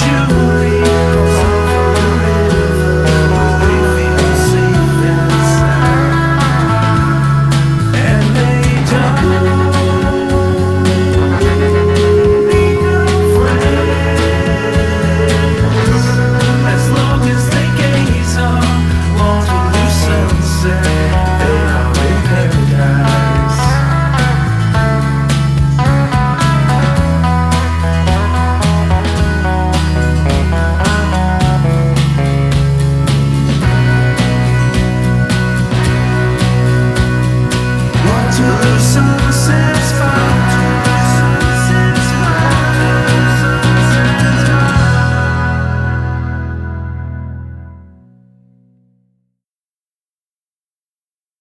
you?